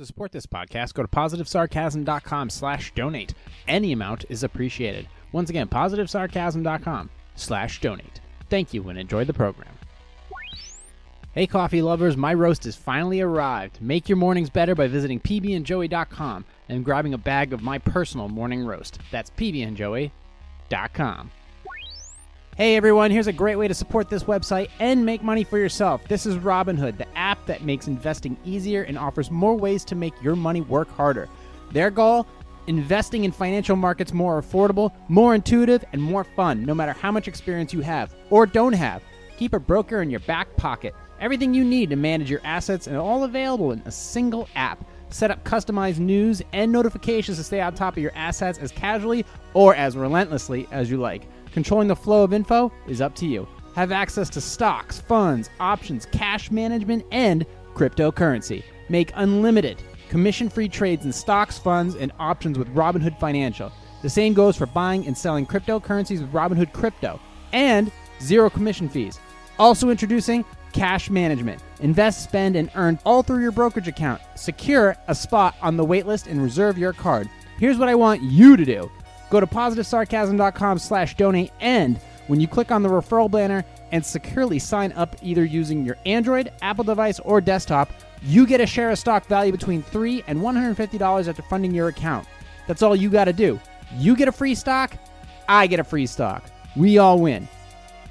To support this podcast, go to positivesarcasm.com slash donate. Any amount is appreciated. Once again, positivesarcasm.com slash donate. Thank you and enjoy the program. Hey, coffee lovers, my roast has finally arrived. Make your mornings better by visiting pbandjoey.com and grabbing a bag of my personal morning roast. That's pbandjoey.com. Hey everyone, here's a great way to support this website and make money for yourself. This is Robinhood, the app that makes investing easier and offers more ways to make your money work harder. Their goal? Investing in financial markets more affordable, more intuitive, and more fun, no matter how much experience you have or don't have. Keep a broker in your back pocket. Everything you need to manage your assets and all available in a single app. Set up customized news and notifications to stay on top of your assets as casually or as relentlessly as you like. Controlling the flow of info is up to you. Have access to stocks, funds, options, cash management, and cryptocurrency. Make unlimited, commission free trades in stocks, funds, and options with Robinhood Financial. The same goes for buying and selling cryptocurrencies with Robinhood Crypto, and zero commission fees. Also introducing cash management. Invest, spend, and earn all through your brokerage account. Secure a spot on the waitlist and reserve your card. Here's what I want you to do. Go to positivesarcasm.com slash donate and when you click on the referral banner and securely sign up either using your Android, Apple device, or desktop, you get a share of stock value between 3 and $150 after funding your account. That's all you got to do. You get a free stock, I get a free stock. We all win.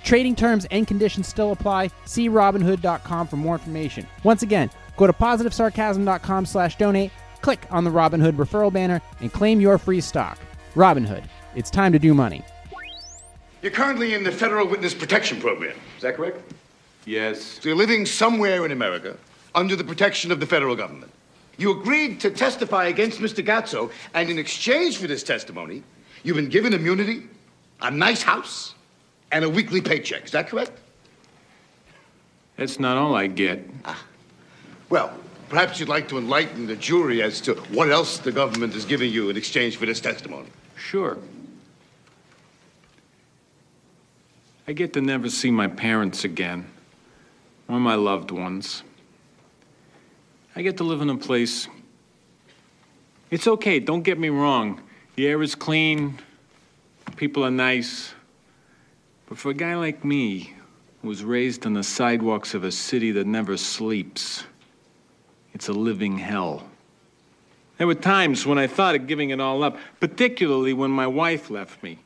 Trading terms and conditions still apply. See Robinhood.com for more information. Once again, go to positivesarcasm.com slash donate, click on the Robinhood referral banner, and claim your free stock. Robinhood, it's time to do money. You're currently in the Federal Witness Protection Program. Is that correct? Yes. So you're living somewhere in America under the protection of the federal government. You agreed to testify against Mr. Gatso, and in exchange for this testimony, you've been given immunity, a nice house, and a weekly paycheck. Is that correct? That's not all I get. Ah. Well, perhaps you'd like to enlighten the jury as to what else the government is giving you in exchange for this testimony. Sure. I get to never see my parents again, or my loved ones. I get to live in a place. It's okay, don't get me wrong. The air is clean, people are nice. But for a guy like me, who was raised on the sidewalks of a city that never sleeps, it's a living hell. There were times when I thought of giving it all up, particularly when my wife left me.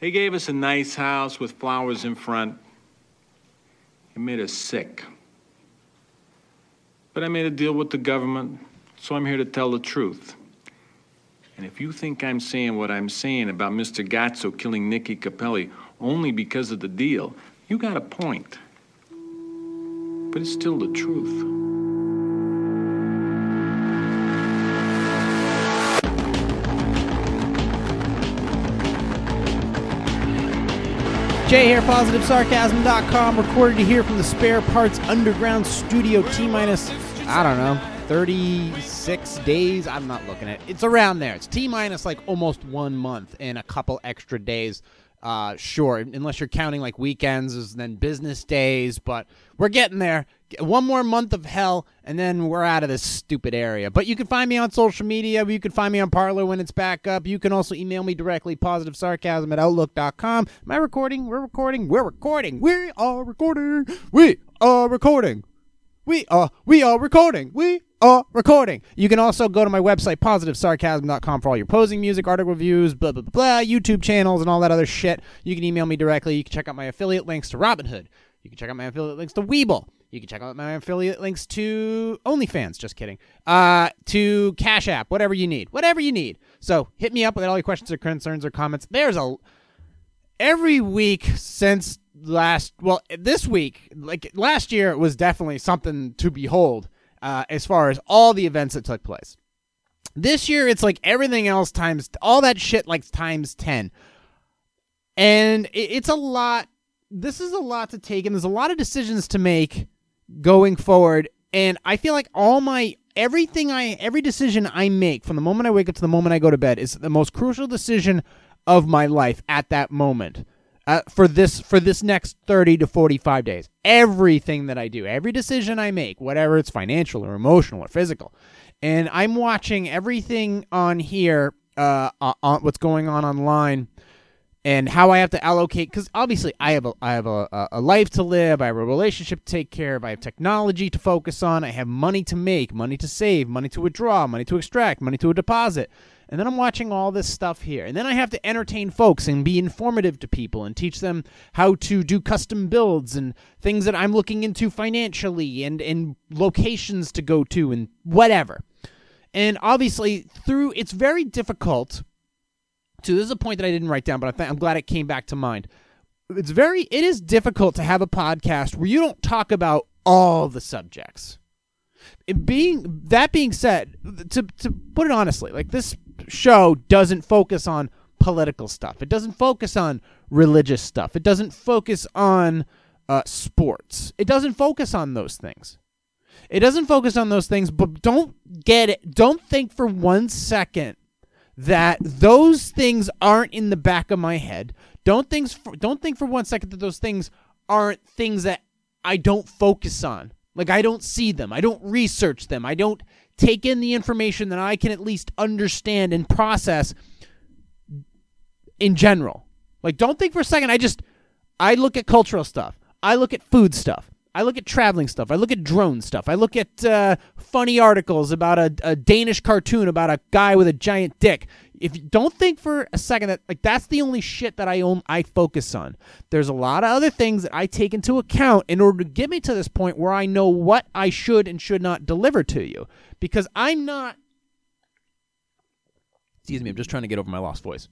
They gave us a nice house with flowers in front. It made us sick. But I made a deal with the government, so I'm here to tell the truth. And if you think I'm saying what I'm saying about Mr. Gatso killing Nicky Capelli only because of the deal, you got a point. But it's still the truth. Jay here, positivesarcasm.com, recorded to here from the Spare Parts Underground Studio T minus, I don't know, 36 days. I'm not looking at it. It's around there. It's T minus like almost one month and a couple extra days. Uh, sure, unless you're counting like weekends and then business days, but we're getting there. One more month of hell, and then we're out of this stupid area. But you can find me on social media. You can find me on Parler when it's back up. You can also email me directly, positive sarcasm at outlook.com. Am I recording? We're recording. We're recording. We are recording. We are recording. We are we are recording. We are recording. You can also go to my website, positivesarcasm.com for all your posing music, article reviews, blah, blah, blah, blah, YouTube channels, and all that other shit. You can email me directly. You can check out my affiliate links to Robinhood. You can check out my affiliate links to Webull. You can check out my affiliate links to OnlyFans. Just kidding. Uh, to Cash App, whatever you need. Whatever you need. So hit me up with all your questions or concerns or comments. There's a every week since last well this week like last year was definitely something to behold uh, as far as all the events that took place this year it's like everything else times all that shit like times 10 and it, it's a lot this is a lot to take and there's a lot of decisions to make going forward and i feel like all my everything i every decision i make from the moment i wake up to the moment i go to bed is the most crucial decision of my life at that moment uh, for this for this next 30 to 45 days. Everything that i do every decision i make whatever it's financial or emotional or physical and I'm watching everything on here, uh, on what's going on online, and how I have to allocate. Because obviously, I have a I have a, a life to live. I have a relationship to take care of. I have technology to focus on. I have money to make, money to save, money to withdraw, money to extract, money to deposit. And then I'm watching all this stuff here. And then I have to entertain folks and be informative to people and teach them how to do custom builds and things that I'm looking into financially and, and locations to go to and whatever. And obviously, through it's very difficult this is a point that I didn't write down, but I am glad it came back to mind. It's very it is difficult to have a podcast where you don't talk about all the subjects. It being that being said, to to put it honestly, like this show doesn't focus on political stuff. It doesn't focus on religious stuff. It doesn't focus on uh, sports. It doesn't focus on those things. It doesn't focus on those things, but don't get it. Don't think for one second that those things aren't in the back of my head. Don't things don't think for one second that those things aren't things that I don't focus on. Like I don't see them. I don't research them. I don't take in the information that I can at least understand and process in general. Like, don't think for a second. I just, I look at cultural stuff. I look at food stuff. I look at traveling stuff. I look at drone stuff. I look at uh, funny articles about a, a Danish cartoon about a guy with a giant dick if you don't think for a second that like that's the only shit that I own I focus on. There's a lot of other things that I take into account in order to get me to this point where I know what I should and should not deliver to you. Because I'm not Excuse me, I'm just trying to get over my lost voice.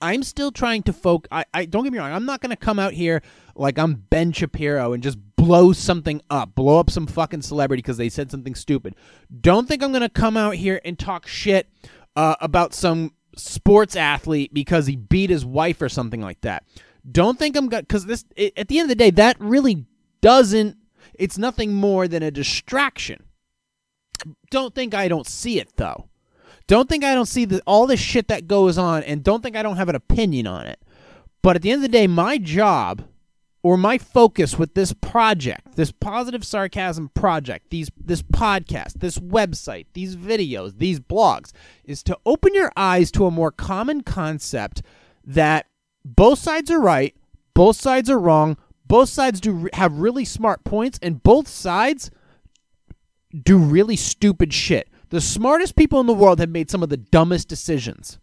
I'm still trying to focus. I, I don't get me wrong. I'm not going to come out here like I'm Ben Shapiro and just blow something up, blow up some fucking celebrity because they said something stupid. Don't think I'm going to come out here and talk shit uh, about some sports athlete because he beat his wife or something like that. Don't think I'm going to, because this it, at the end of the day that really doesn't. It's nothing more than a distraction. Don't think I don't see it though. Don't think I don't see the, all this shit that goes on, and don't think I don't have an opinion on it. But at the end of the day, my job or my focus with this project, this positive sarcasm project, these this podcast, this website, these videos, these blogs is to open your eyes to a more common concept that both sides are right, both sides are wrong, both sides do have really smart points and both sides do really stupid shit. The smartest people in the world have made some of the dumbest decisions.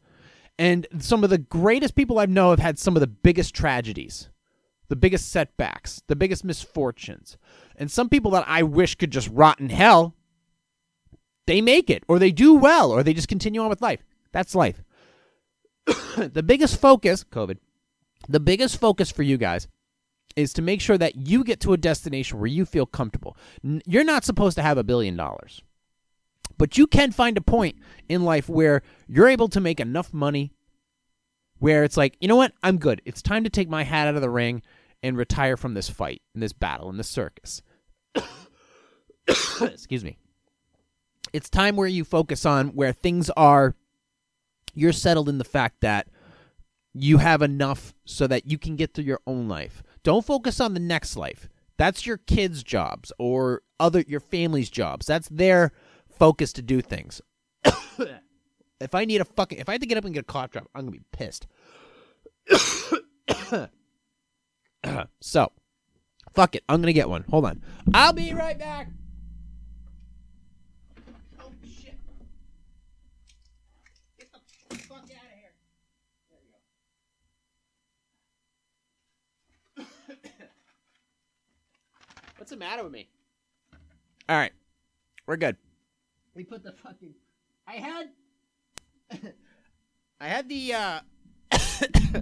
And some of the greatest people I know have had some of the biggest tragedies the biggest setbacks, the biggest misfortunes. And some people that I wish could just rot in hell, they make it, or they do well, or they just continue on with life. That's life. the biggest focus, COVID, the biggest focus for you guys is to make sure that you get to a destination where you feel comfortable. You're not supposed to have a billion dollars, but you can find a point in life where you're able to make enough money where it's like, you know what? I'm good. It's time to take my hat out of the ring and retire from this fight, in this battle, in this circus. Excuse me. It's time where you focus on where things are, you're settled in the fact that you have enough so that you can get through your own life. Don't focus on the next life. That's your kids' jobs or other your family's jobs. That's their focus to do things. If I need a fucking, if I have to get up and get a cough drop, I'm gonna be pissed. so, fuck it, I'm gonna get one. Hold on, I'll be right back. Oh shit! Get the fuck out of here. There you go. What's the matter with me? All right, we're good. We put the fucking. I had I had the uh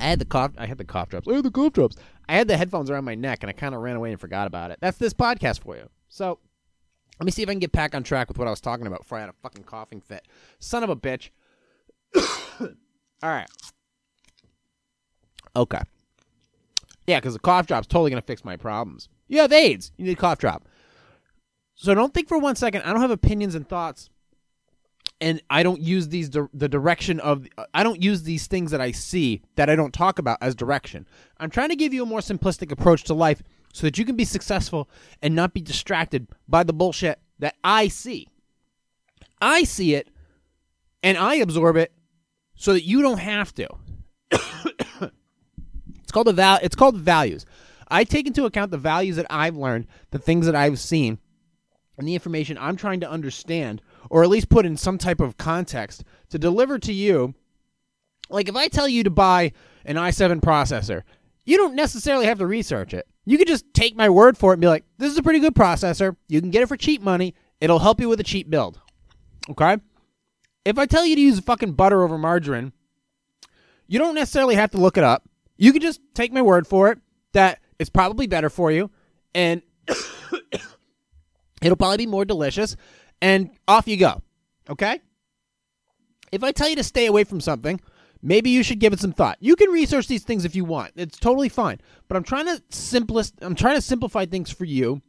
I had the cough I had the cough drops. I had the cough drops. I had the headphones around my neck and I kind of ran away and forgot about it. That's this podcast for you. So let me see if I can get back on track with what I was talking about before I had a fucking coughing fit. Son of a bitch. All right. Okay. Yeah, because the cough drop's totally gonna fix my problems. You have AIDS. You need a cough drop. So don't think for one second. I don't have opinions and thoughts and I don't use these the direction of I don't use these things that I see that I don't talk about as direction. I'm trying to give you a more simplistic approach to life so that you can be successful and not be distracted by the bullshit that I see. I see it and I absorb it so that you don't have to. it's called the val- it's called values. I take into account the values that I've learned, the things that I've seen, and the information I'm trying to understand or at least put in some type of context to deliver to you. Like if I tell you to buy an i7 processor, you don't necessarily have to research it. You can just take my word for it and be like, this is a pretty good processor. You can get it for cheap money. It'll help you with a cheap build. Okay? If I tell you to use fucking butter over margarine, you don't necessarily have to look it up. You can just take my word for it that it's probably better for you and it'll probably be more delicious and off you go. Okay? If I tell you to stay away from something, maybe you should give it some thought. You can research these things if you want. It's totally fine. But I'm trying to simplest I'm trying to simplify things for you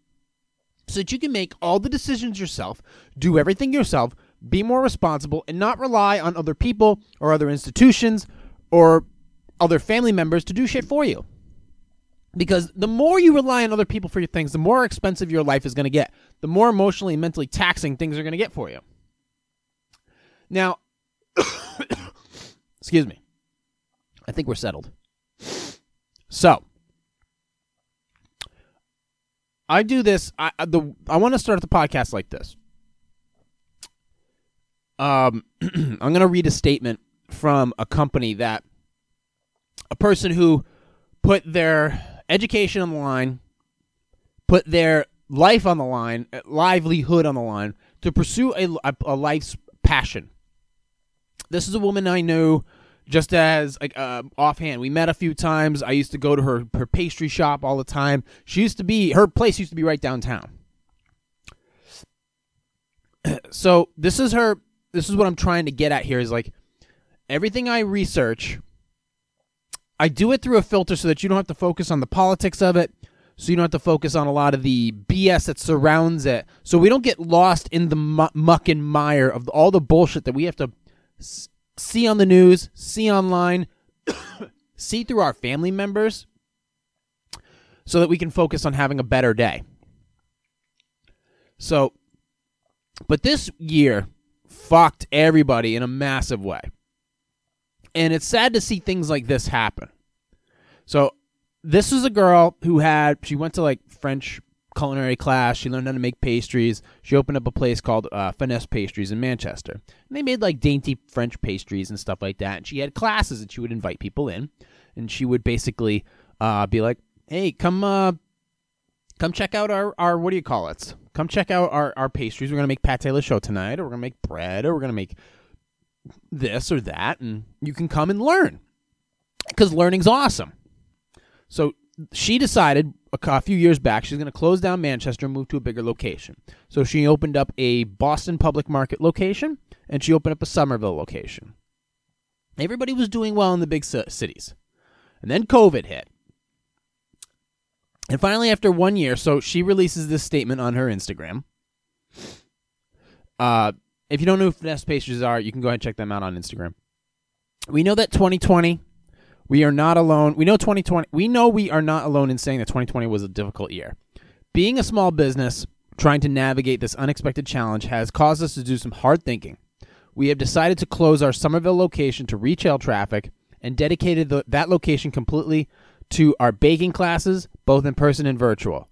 so that you can make all the decisions yourself, do everything yourself, be more responsible and not rely on other people or other institutions or other family members to do shit for you. Because the more you rely on other people for your things, the more expensive your life is going to get. The more emotionally and mentally taxing things are going to get for you. Now, excuse me. I think we're settled. So, I do this. I the I want to start the podcast like this. Um, I'm going to read a statement from a company that a person who put their education on the line, put their life on the line, uh, livelihood on the line to pursue a, a, life's passion. This is a woman I know just as like uh, offhand. We met a few times. I used to go to her her pastry shop all the time. She used to be her place used to be right downtown. So this is her. This is what I'm trying to get at here. Is like everything I research. I do it through a filter so that you don't have to focus on the politics of it. So you don't have to focus on a lot of the BS that surrounds it. So we don't get lost in the muck and mire of all the bullshit that we have to see on the news, see online, see through our family members so that we can focus on having a better day. So, but this year fucked everybody in a massive way. And it's sad to see things like this happen. So, this is a girl who had, she went to like French culinary class. She learned how to make pastries. She opened up a place called uh, Finesse Pastries in Manchester. And they made like dainty French pastries and stuff like that. And she had classes and she would invite people in. And she would basically uh, be like, hey, come uh, come check out our, our, what do you call it? Come check out our, our pastries. We're to make pate le show tonight, or we're to make bread, or we're to make this or that. And you can come and learn because learning's awesome. So she decided a few years back she's going to close down Manchester and move to a bigger location. So she opened up a Boston Public Market location and she opened up a Somerville location. Everybody was doing well in the big cities. And then COVID hit. And finally, after one year, so she releases this statement on her Instagram. Uh, if you don't know who Finesse Pastries are, you can go ahead and check them out on Instagram. We know that 2020 we are not alone. We know 2020. We know we are not alone in saying that 2020 was a difficult year. Being a small business trying to navigate this unexpected challenge has caused us to do some hard thinking. We have decided to close our Somerville location to retail traffic and dedicated the, that location completely to our baking classes, both in person and virtual.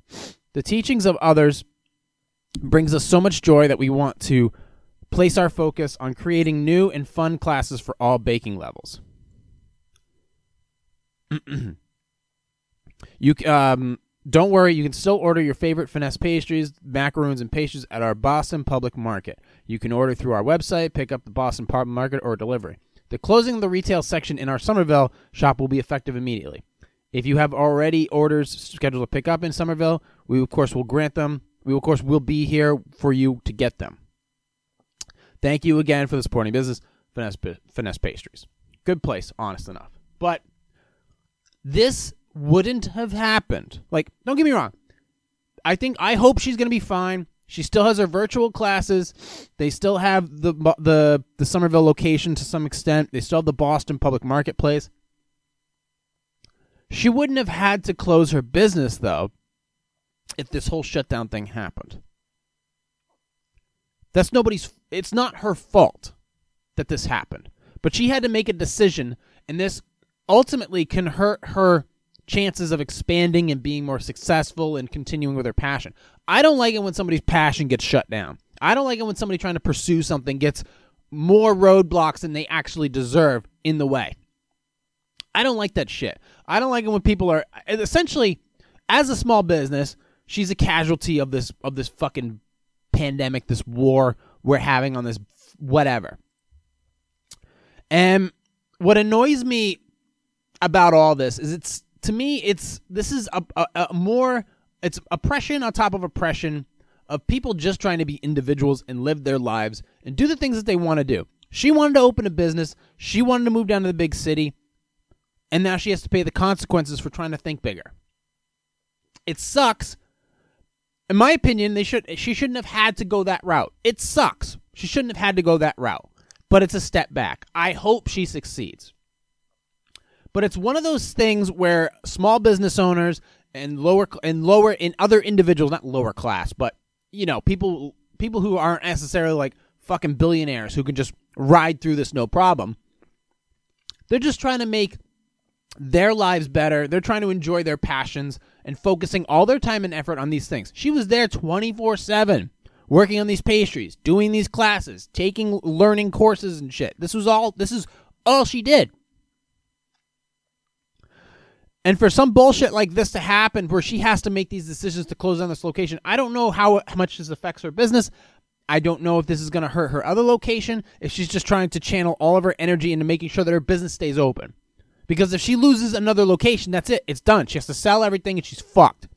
The teachings of others brings us so much joy that we want to place our focus on creating new and fun classes for all baking levels. you um don't worry, you can still order your favorite finesse pastries, macaroons, and pastries at our Boston Public Market. You can order through our website, pick up the Boston Public Market, or delivery. The closing of the retail section in our Somerville shop will be effective immediately. If you have already orders scheduled to pick up in Somerville, we of course will grant them. We of course will be here for you to get them. Thank you again for the supporting business, Finesse, Finesse Pastries. Good place, honest enough. But this wouldn't have happened. Like, don't get me wrong. I think I hope she's going to be fine. She still has her virtual classes. They still have the the the Somerville location to some extent. They still have the Boston Public Marketplace. She wouldn't have had to close her business though if this whole shutdown thing happened. That's nobody's it's not her fault that this happened. But she had to make a decision and this ultimately can hurt her chances of expanding and being more successful and continuing with her passion. I don't like it when somebody's passion gets shut down. I don't like it when somebody trying to pursue something gets more roadblocks than they actually deserve in the way. I don't like that shit. I don't like it when people are essentially as a small business, she's a casualty of this of this fucking pandemic, this war we're having on this whatever. And what annoys me about all this is it's to me it's this is a, a, a more it's oppression on top of oppression of people just trying to be individuals and live their lives and do the things that they want to do. She wanted to open a business. She wanted to move down to the big city. And now she has to pay the consequences for trying to think bigger. It sucks. In my opinion, they should she shouldn't have had to go that route. It sucks. She shouldn't have had to go that route. But it's a step back. I hope she succeeds. But it's one of those things where small business owners and lower and lower in other individuals, not lower class, but you know, people people who aren't necessarily like fucking billionaires who can just ride through this no problem. They're just trying to make their lives better. They're trying to enjoy their passions and focusing all their time and effort on these things. She was there 24/7 working on these pastries, doing these classes, taking learning courses and shit. This was all this is all she did. And for some bullshit like this to happen where she has to make these decisions to close down this location, I don't know how, how much this affects her business. I don't know if this is going to hurt her other location, if she's just trying to channel all of her energy into making sure that her business stays open. Because if she loses another location, that's it. It's done. She has to sell everything and she's fucked.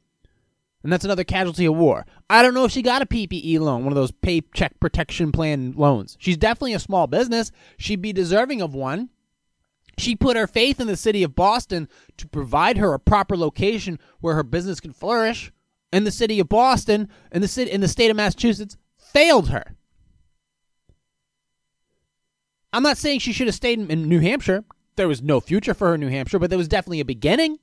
And that's another casualty of war. I don't know if she got a PPE loan, one of those paycheck protection plan loans. She's definitely a small business. She'd be deserving of one. She put her faith in the city of Boston to provide her a proper location where her business can flourish. And the city of Boston and the city in the state of Massachusetts failed her. I'm not saying she should have stayed in New Hampshire. There was no future for her in New Hampshire, but there was definitely a beginning.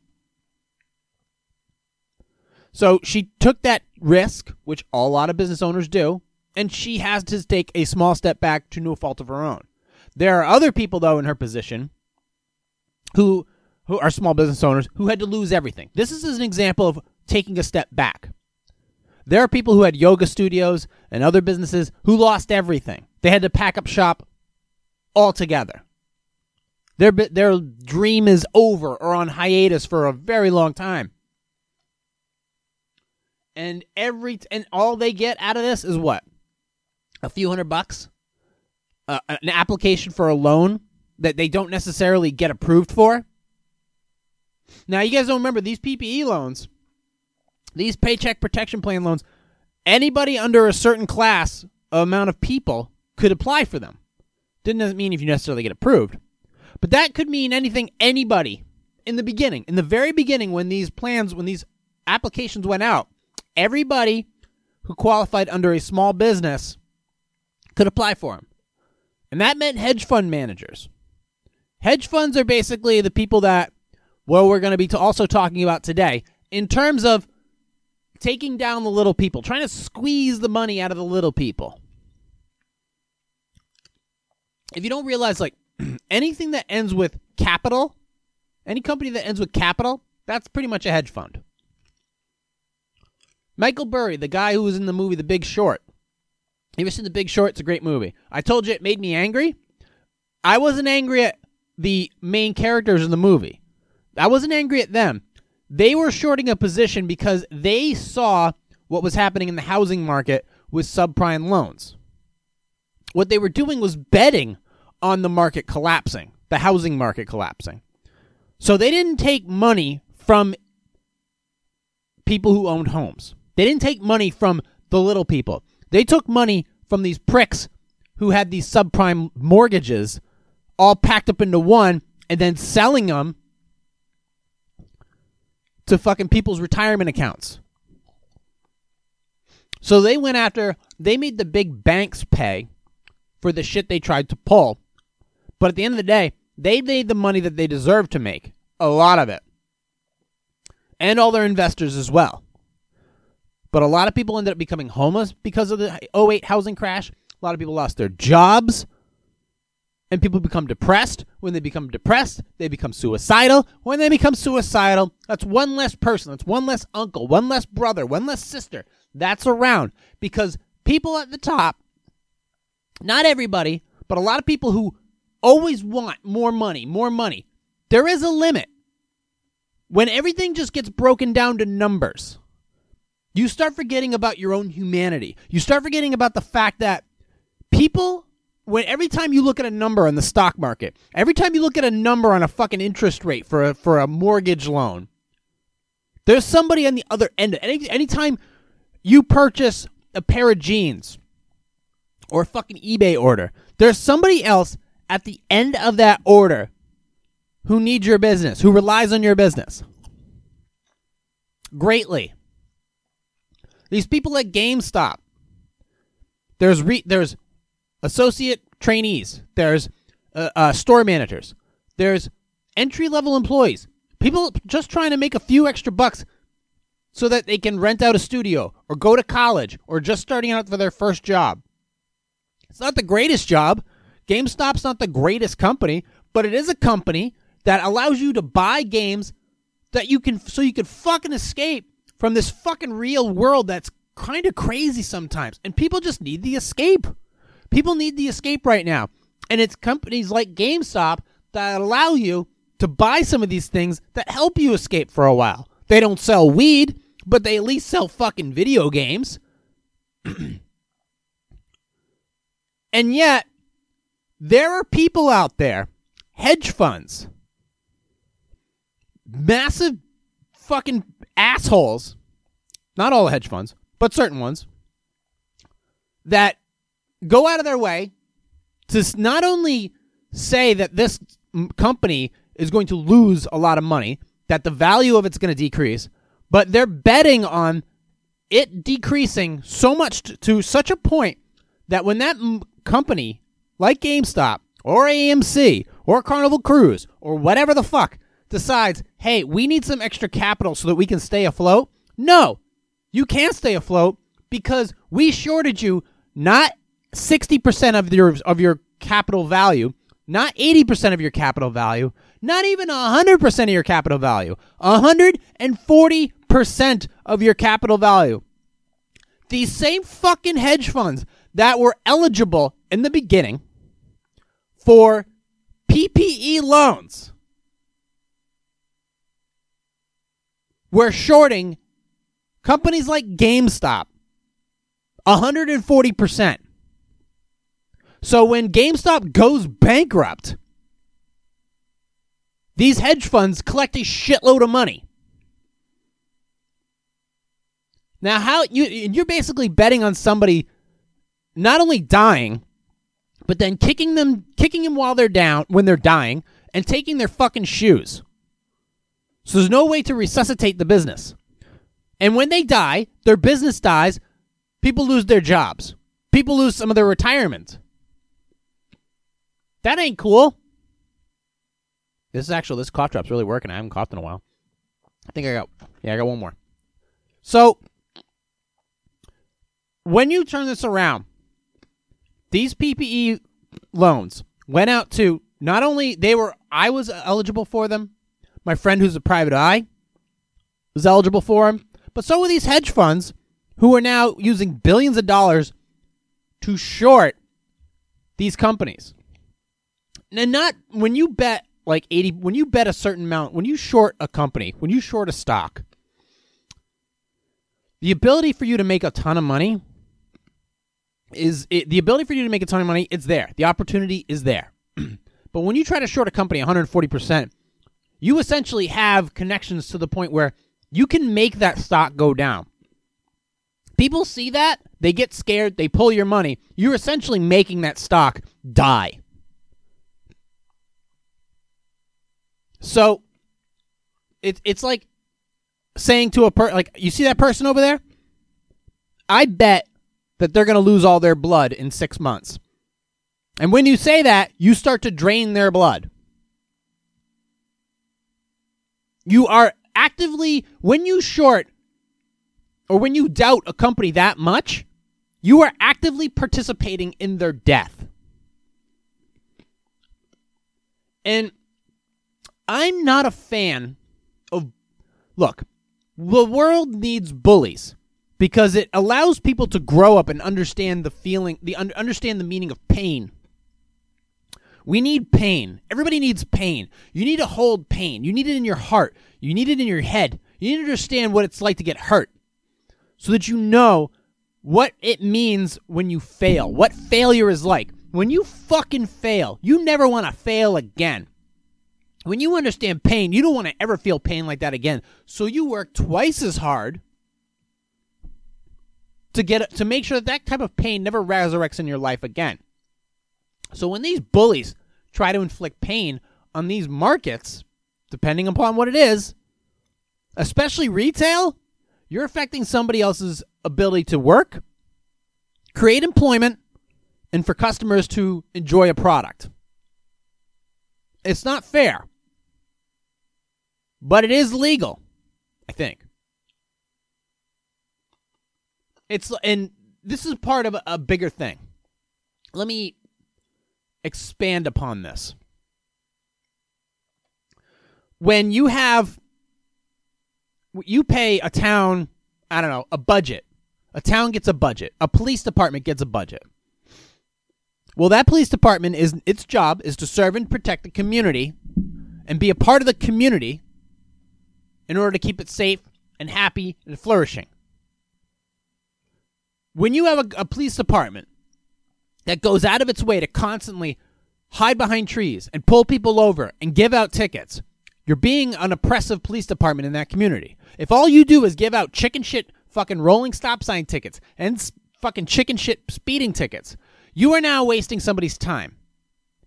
So she took that risk, which a lot of business owners do, and she has to take a small step back to no fault of her own. There are other people, though, in her position who who are small business owners who had to lose everything. This is an example of taking a step back. There are people who had yoga studios and other businesses who lost everything. They had to pack up shop altogether. Their their dream is over or on hiatus for a very long time. And every and all they get out of this is what? A few hundred bucks? Uh, an application for a loan that they don't necessarily get approved for. Now, you guys don't remember these PPE loans, these paycheck protection plan loans, anybody under a certain class amount of people could apply for them. Didn't mean if you necessarily get approved, but that could mean anything, anybody in the beginning, in the very beginning, when these plans, when these applications went out, everybody who qualified under a small business could apply for them. And that meant hedge fund managers. Hedge funds are basically the people that, well, we're going to be also talking about today in terms of taking down the little people, trying to squeeze the money out of the little people. If you don't realize, like, anything that ends with capital, any company that ends with capital, that's pretty much a hedge fund. Michael Burry, the guy who was in the movie The Big Short. You ever seen The Big Short? It's a great movie. I told you it made me angry. I wasn't angry at the main characters in the movie. I wasn't angry at them. They were shorting a position because they saw what was happening in the housing market with subprime loans. What they were doing was betting on the market collapsing, the housing market collapsing. So they didn't take money from people who owned homes. They didn't take money from the little people. They took money from these pricks who had these subprime mortgages all packed up into one and then selling them to fucking people's retirement accounts. So they went after, they made the big banks pay for the shit they tried to pull. But at the end of the day, they made the money that they deserved to make. A lot of it. And all their investors as well. But a lot of people ended up becoming homeless because of the 08 housing crash. A lot of people lost their jobs. And people become depressed. When they become depressed, they become suicidal. When they become suicidal, that's one less person. That's one less uncle, one less brother, one less sister that's around. Because people at the top, not everybody, but a lot of people who always want more money, more money, there is a limit. When everything just gets broken down to numbers, you start forgetting about your own humanity. You start forgetting about the fact that people when every time you look at a number on the stock market, every time you look at a number on a fucking interest rate for a, for a mortgage loan, there's somebody on the other end. Of any anytime you purchase a pair of jeans or a fucking eBay order, there's somebody else at the end of that order who needs your business, who relies on your business greatly. These people at GameStop, there's re- there's associate trainees, there's uh, uh, store managers, there's entry level employees, people just trying to make a few extra bucks so that they can rent out a studio or go to college or just starting out for their first job. It's not the greatest job. GameStop's not the greatest company, but it is a company that allows you to buy games that you can so you can fucking escape from this fucking real world that's kind of crazy sometimes. And people just need the escape. People need the escape right now. And it's companies like GameStop that allow you to buy some of these things that help you escape for a while. They don't sell weed, but they at least sell fucking video games. and yet, there are people out there, hedge funds, massive fucking assholes, not all hedge funds, but certain ones, that go out of their way to not only say that this company is going to lose a lot of money, that the value of it's going to decrease, but they're betting on it decreasing so much t- to such a point that when that m- company like GameStop or AMC or Carnival Cruise or whatever the fuck decides, hey, we need some extra capital so that we can stay afloat, no, you can't stay afloat because we shorted you not 60% of your of your capital value, not 80% of your capital value, not even 100% of your capital value, 140% of your capital value. These same fucking hedge funds that were eligible in the beginning for PPE loans were shorting companies like GameStop 140%. So when GameStop goes bankrupt, these hedge funds collect a shitload of money. Now, how you you're basically betting on somebody not only dying, but then kicking them, kicking them while they're down when they're dying, and taking their fucking shoes. So there's no way to resuscitate the business. And when they die, their business dies. People lose their jobs. People lose some of their retirement. That ain't cool. This is actually this cough drop's really working. I haven't coughed in a while. I think I got yeah, I got one more. So when you turn this around, these PPE loans went out to not only they were I was eligible for them, my friend who's a private eye was eligible for them, but so were these hedge funds who are now using billions of dollars to short these companies. And not when you bet like 80 when you bet a certain amount, when you short a company, when you short a stock, the ability for you to make a ton of money is it, the ability for you to make a ton of money it's there. The opportunity is there. But when you try to short a company 140% you essentially have connections to the point where you can make that stock go down. People see that they get scared they pull your money. You're essentially making that stock die so it, it's like saying to a per like you see that person over there i bet that they're going to lose all their blood in six months. And when you say that, you start to drain their blood. You are actively, when you short or when you doubt a company that much, You are actively participating in their death. And I'm not a fan of. Look, the world needs bullies because it allows people to grow up and understand the feeling, the un- understand the meaning of pain. We need pain. Everybody needs pain. You need to hold pain. You need it in your heart. You need it in your head. You need to understand what it's like to get hurt so that you know what it means when you fail, what failure is like. When you fucking fail, you never want to fail again. When you understand pain, you don't want to ever feel pain like that again. So you work twice as hard to get to make sure that that type of pain never resurrects in your life again. So when these bullies try to inflict pain on these markets, depending upon what it is, especially retail, you're affecting somebody else's ability to work, create employment, and for customers to enjoy a product. It's not fair. But it is legal, I think. It's and this is part of a, bigger thing. Let me expand upon this. When you have you pay a town, I don't know, a budget. A town gets a budget. A police department gets a budget. Well, that police department is its job is to serve and protect the community and be a part of the community in order to keep it safe and happy and flourishing. When you have a, a police department that goes out of its way to constantly hide behind trees and pull people over and give out tickets, you're being an oppressive police department in that community. If all you do is give out chicken shit fucking rolling stop sign tickets and fucking chicken shit speeding tickets, you are now wasting somebody's time.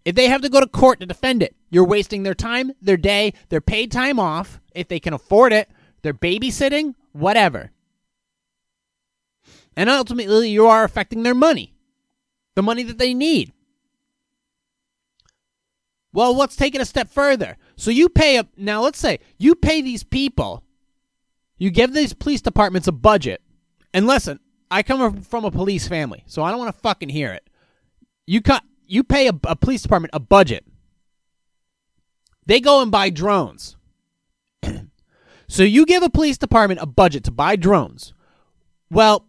If they have to go to court to defend it, you're wasting their time, their day, their paid time off, if they can afford it, they're babysitting, whatever. And ultimately, you are affecting their money, the money that they need. Well, let's take it a step further. So you pay a now let's say you pay these people, you give these police departments a budget. And listen, I come from a police family, so I don't want to fucking hear it. You cut you pay a, a police department a budget. They go and buy drones. So you give a police department a budget to buy drones. Well,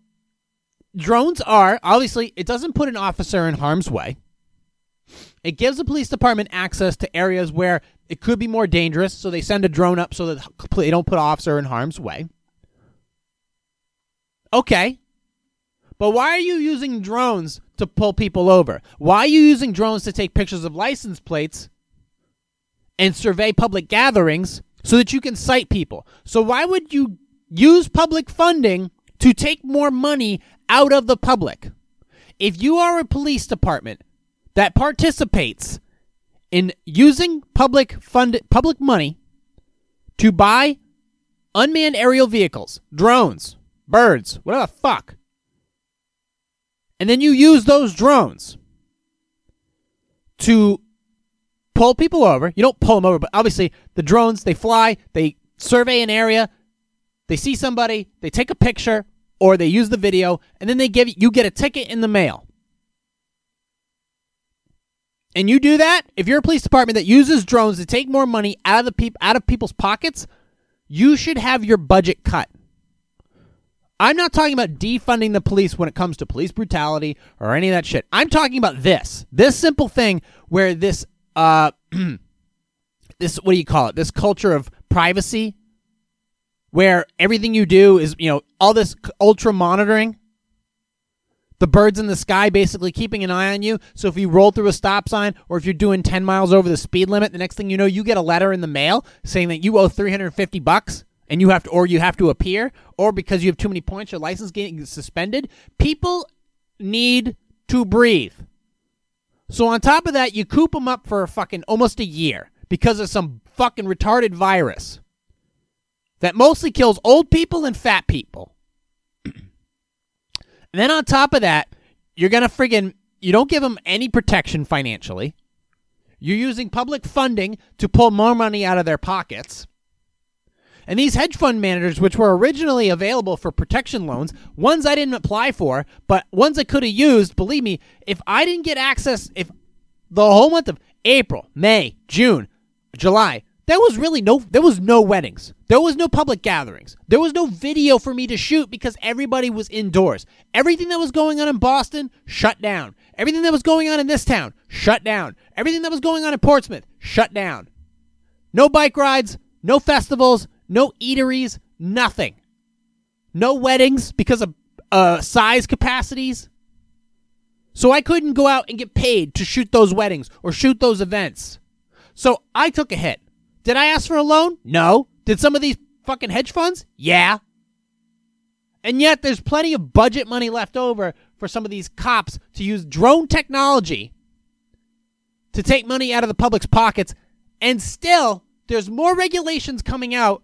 drones are obviously it doesn't put an officer in harm's way. It gives the police department access to areas where it could be more dangerous, so they send a drone up so that they don't put officer in harm's way. Okay. But why are you using drones to pull people over? Why are you using drones to take pictures of license plates and survey public gatherings so that you can cite people? So why would you use public funding to take more money out of the public? If you are a police department that participates in using public fund public money to buy unmanned aerial vehicles, drones, birds, whatever the fuck. And then you use those drones to pull people over. You don't pull them over, but obviously the drones, they fly, they survey an area, they see somebody, they take a picture, or they use the video, and then they give you get a ticket in the mail. And you do that, if you're a police department that uses drones to take more money out of the peop- out of people's pockets, you should have your budget cut. I'm not talking about defunding the police when it comes to police brutality or any of that shit. I'm talking about this. This simple thing where this uh this what do you call it? This culture of privacy where everything you do is, you know, all this ultra monitoring the birds in the sky basically keeping an eye on you. So if you roll through a stop sign or if you're doing 10 miles over the speed limit, the next thing you know, you get a letter in the mail saying that you owe 350 bucks and you have to or you have to appear or because you have too many points your license getting suspended. People need to breathe. So on top of that, you coop them up for a fucking almost a year because of some fucking retarded virus that mostly kills old people and fat people. And then on top of that, you're going to friggin' you don't give them any protection financially. You're using public funding to pull more money out of their pockets. And these hedge fund managers, which were originally available for protection loans, ones I didn't apply for, but ones I could have used, believe me, if I didn't get access, if the whole month of April, May, June, July, there was really no there was no weddings. There was no public gatherings. There was no video for me to shoot because everybody was indoors. Everything that was going on in Boston shut down. Everything that was going on in this town shut down. Everything that was going on in Portsmouth shut down. No bike rides, no festivals, no eateries, nothing. No weddings because of uh, size capacities. So I couldn't go out and get paid to shoot those weddings or shoot those events. So I took a hit. Did I ask for a loan? No. Did some of these fucking hedge funds? Yeah. And yet there's plenty of budget money left over for some of these cops to use drone technology to take money out of the public's pockets. And still, there's more regulations coming out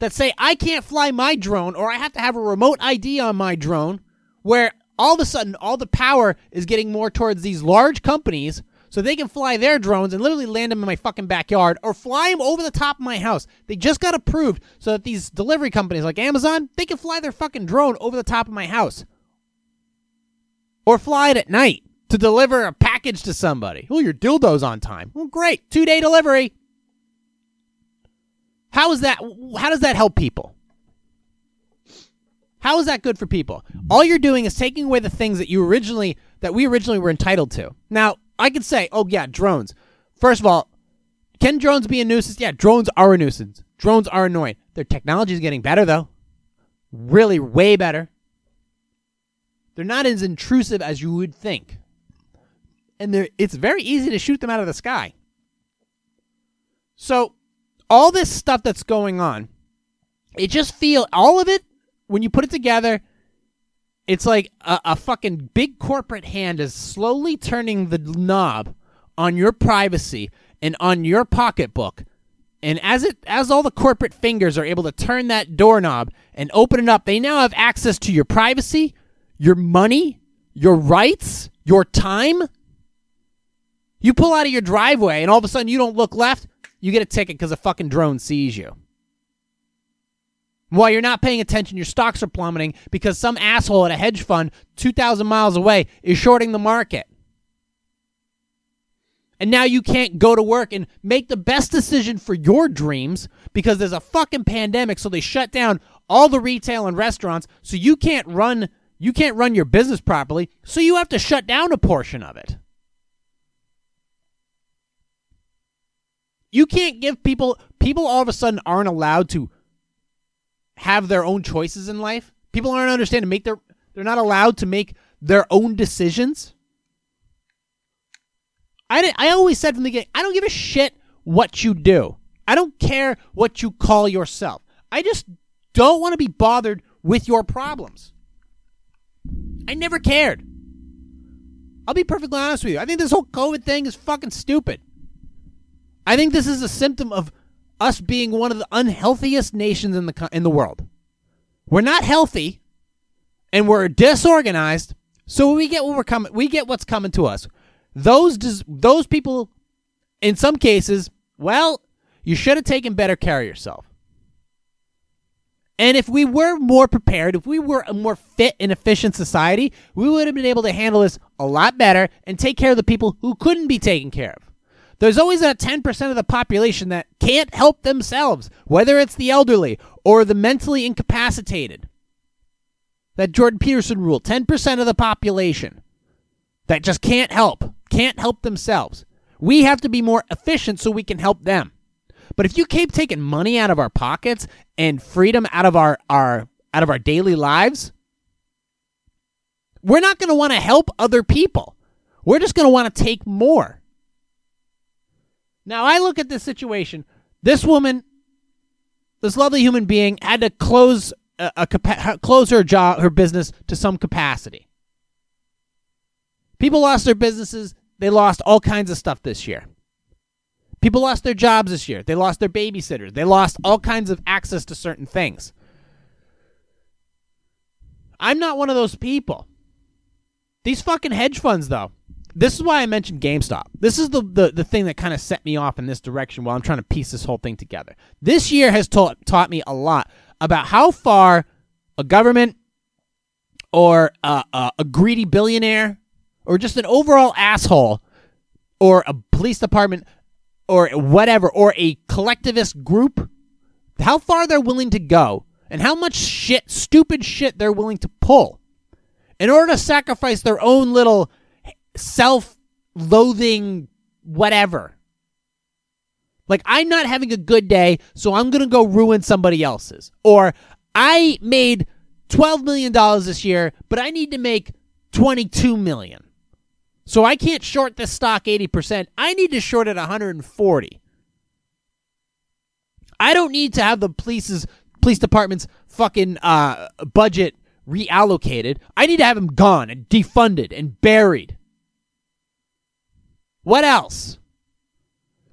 that say I can't fly my drone or I have to have a remote ID on my drone, where all of a sudden all the power is getting more towards these large companies so they can fly their drones and literally land them in my fucking backyard or fly them over the top of my house. They just got approved so that these delivery companies like Amazon, they can fly their fucking drone over the top of my house. Or fly it at night to deliver a package to somebody. Oh, your dildo's on time. Well, great. Two day delivery. How is that? How does that help people? How is that good for people? All you're doing is taking away the things that you originally that we originally were entitled to. Now, I could say, oh yeah, drones. First of all, can drones be a nuisance? Yeah, drones are a nuisance. Drones are annoying. Their technology is getting better though. Really way better. They're not as intrusive as you would think. And it's very easy to shoot them out of the sky. So, all this stuff that's going on, it just feel all of it when you put it together, it's like a, a fucking big corporate hand is slowly turning the knob on your privacy and on your pocketbook. And as it as all the corporate fingers are able to turn that doorknob and open it up, they now have access to your privacy, your money, your rights, your time. You pull out of your driveway and all of a sudden you don't look left, you get a ticket because a fucking drone sees you. While you're not paying attention, your stocks are plummeting because some asshole at a hedge fund 2,000 miles away is shorting the market. And now you can't go to work and make the best decision for your dreams because there's a fucking pandemic so they shut down all the retail and restaurants so you can't run you can't run your business properly so you have to shut down a portion of it. You can't give people people all of a sudden aren't allowed to have their own choices in life. People aren't understanding to make their they're not allowed to make their own decisions. I I always said from the beginning, I don't give a shit what you do. I don't care what you call yourself. I just don't want to be bothered with your problems. I never cared. I'll be perfectly honest with you. I think this whole COVID thing is fucking stupid. I think this is a symptom of us being one of the unhealthiest nations in the in the world. We're not healthy, and we're disorganized. So we get what we're coming. We get what's coming to us. Those those people, in some cases, well, you should have taken better care of yourself. And if we were more prepared, if we were a more fit and efficient society, we would have been able to handle this a lot better and take care of the people who couldn't be taken care of. There's always that 10% of the population that can't help themselves, whether it's the elderly or the mentally incapacitated. That Jordan Peterson rule 10% of the population that just can't help, can't help themselves. We have to be more efficient so we can help them. But if you keep taking money out of our pockets and freedom out of our, our out of our daily lives, we're not going to want to help other people. We're just going to want to take more. Now I look at this situation. This woman, this lovely human being, had to close a, a close her job, her business to some capacity. People lost their businesses. They lost all kinds of stuff this year. People lost their jobs this year. They lost their babysitters. They lost all kinds of access to certain things. I'm not one of those people. These fucking hedge funds, though, this is why I mentioned GameStop. This is the the, the thing that kind of set me off in this direction while I'm trying to piece this whole thing together. This year has taught taught me a lot about how far a government or a, a, a greedy billionaire or just an overall asshole or a police department or whatever or a collectivist group how far they're willing to go and how much shit stupid shit they're willing to pull in order to sacrifice their own little self-loathing whatever like i'm not having a good day so i'm going to go ruin somebody else's or i made 12 million dollars this year but i need to make 22 million. so I can't short this stock 80%. I need to short it 140. I don't need to have the police's police department's fucking uh, budget reallocated. I need to have them gone and defunded and buried. What else?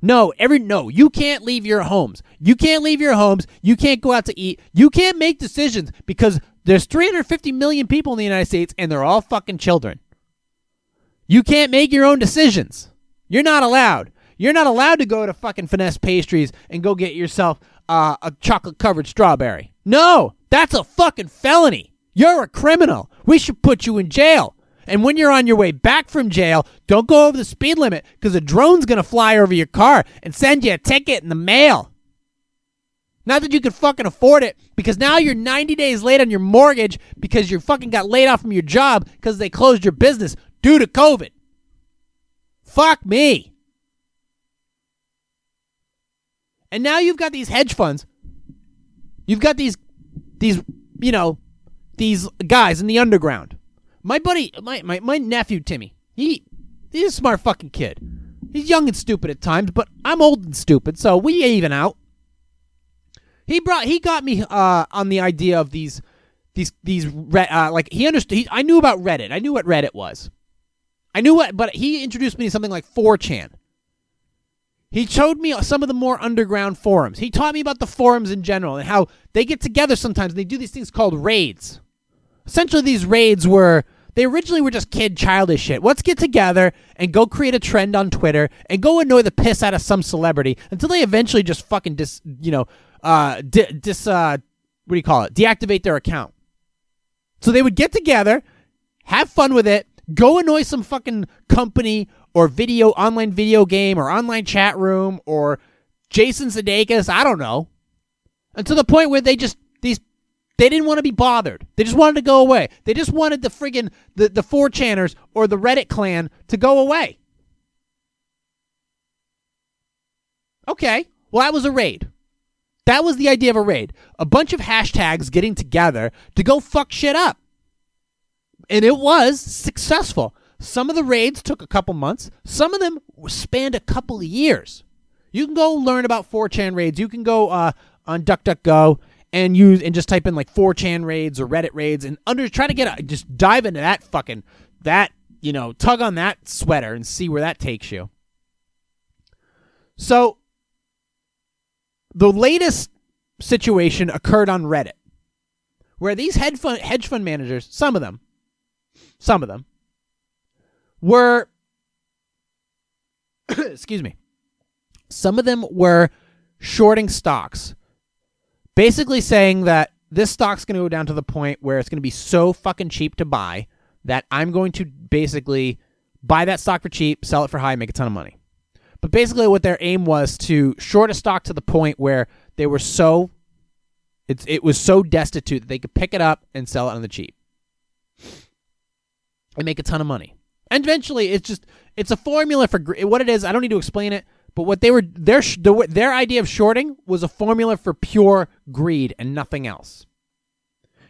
No, every no, you can't leave your homes. You can't leave your homes. You can't go out to eat. You can't make decisions because there's 350 million people in the United States and they're all fucking children. You can't make your own decisions. You're not allowed. You're not allowed to go to fucking finesse pastries and go get yourself uh, a chocolate covered strawberry. No, that's a fucking felony. You're a criminal. We should put you in jail. And when you're on your way back from jail, don't go over the speed limit because a drone's going to fly over your car and send you a ticket in the mail. Not that you could fucking afford it because now you're 90 days late on your mortgage because you fucking got laid off from your job because they closed your business due to COVID. Fuck me. And now you've got these hedge funds. You've got these these you know, these guys in the underground. My buddy my my, my nephew Timmy. He he's a smart fucking kid. He's young and stupid at times, but I'm old and stupid, so we even out. He brought he got me uh, on the idea of these these these uh, like he understood. He, I knew about Reddit. I knew what Reddit was. I knew what, but he introduced me to something like 4chan. He showed me some of the more underground forums. He taught me about the forums in general and how they get together sometimes and they do these things called raids. Essentially, these raids were they originally were just kid childish shit. Let's get together and go create a trend on Twitter and go annoy the piss out of some celebrity until they eventually just fucking dis, you know, uh, di- dis, uh, what do you call it? Deactivate their account. So they would get together, have fun with it, Go annoy some fucking company or video online video game or online chat room or Jason Sudeikis. I don't know. To the point where they just these they didn't want to be bothered. They just wanted to go away. They just wanted the friggin' the, the 4chaners or the Reddit clan to go away. Okay. Well, that was a raid. That was the idea of a raid. A bunch of hashtags getting together to go fuck shit up and it was successful. Some of the raids took a couple months. Some of them spanned a couple of years. You can go learn about 4chan raids. You can go uh, on DuckDuckGo and use and just type in like 4chan raids or Reddit raids and under try to get a, just dive into that fucking that you know tug on that sweater and see where that takes you. So the latest situation occurred on Reddit, where these hedge fund hedge fund managers, some of them, some of them, were, excuse me, some of them were shorting stocks, basically saying that this stock's going to go down to the point where it's going to be so fucking cheap to buy that I'm going to basically buy that stock for cheap, sell it for high, make a ton of money. But basically, what their aim was to short a stock to the point where they were so it's it was so destitute that they could pick it up and sell it on the cheap and make a ton of money. And eventually, it's just it's a formula for what it is. I don't need to explain it, but what they were their their idea of shorting was a formula for pure greed and nothing else.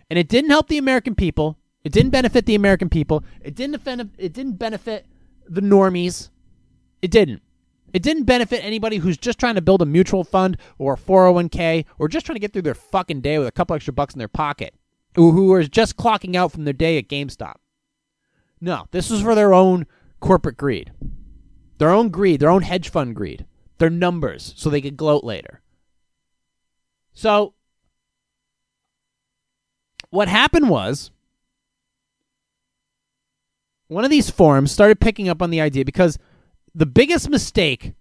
And it didn't help the American people. It didn't benefit the American people. It didn't offend, it didn't benefit the normies. It didn't. It didn't benefit anybody who's just trying to build a mutual fund or a 401k or just trying to get through their fucking day with a couple extra bucks in their pocket. Who are just clocking out from their day at GameStop. No, this was for their own corporate greed, their own greed, their own hedge fund greed, their numbers, so they could gloat later. So, what happened was one of these forums started picking up on the idea because the biggest mistake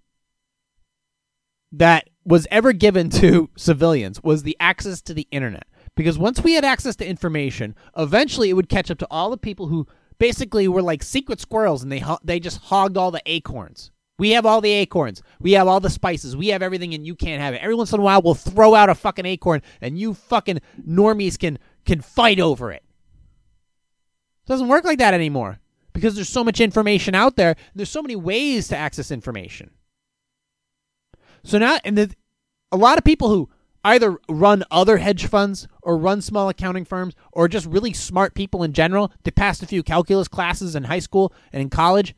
that was ever given to civilians was the access to the internet. Because once we had access to information, eventually it would catch up to all the people who basically we were like secret squirrels and they ho- they just hogged all the acorns. We have all the acorns. We have all the spices. We have everything and you can't have it. Every once in a while we'll throw out a fucking acorn and you fucking normies can can fight over it. It doesn't work like that anymore because there's so much information out there. There's so many ways to access information. So now, and the, a lot of people who either run other hedge funds or run small accounting firms or just really smart people in general they passed a few calculus classes in high school and in college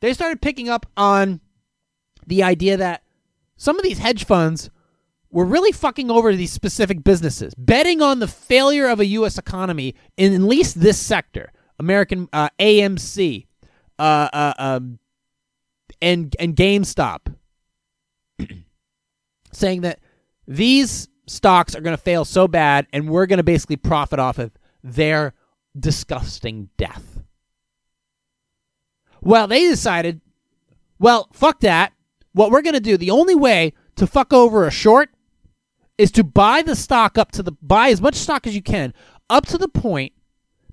they started picking up on the idea that some of these hedge funds were really fucking over these specific businesses betting on the failure of a us economy in at least this sector american uh, amc uh, uh, um, and and gamestop. Saying that these stocks are going to fail so bad and we're going to basically profit off of their disgusting death. Well, they decided, well, fuck that. What we're going to do, the only way to fuck over a short is to buy the stock up to the buy as much stock as you can up to the point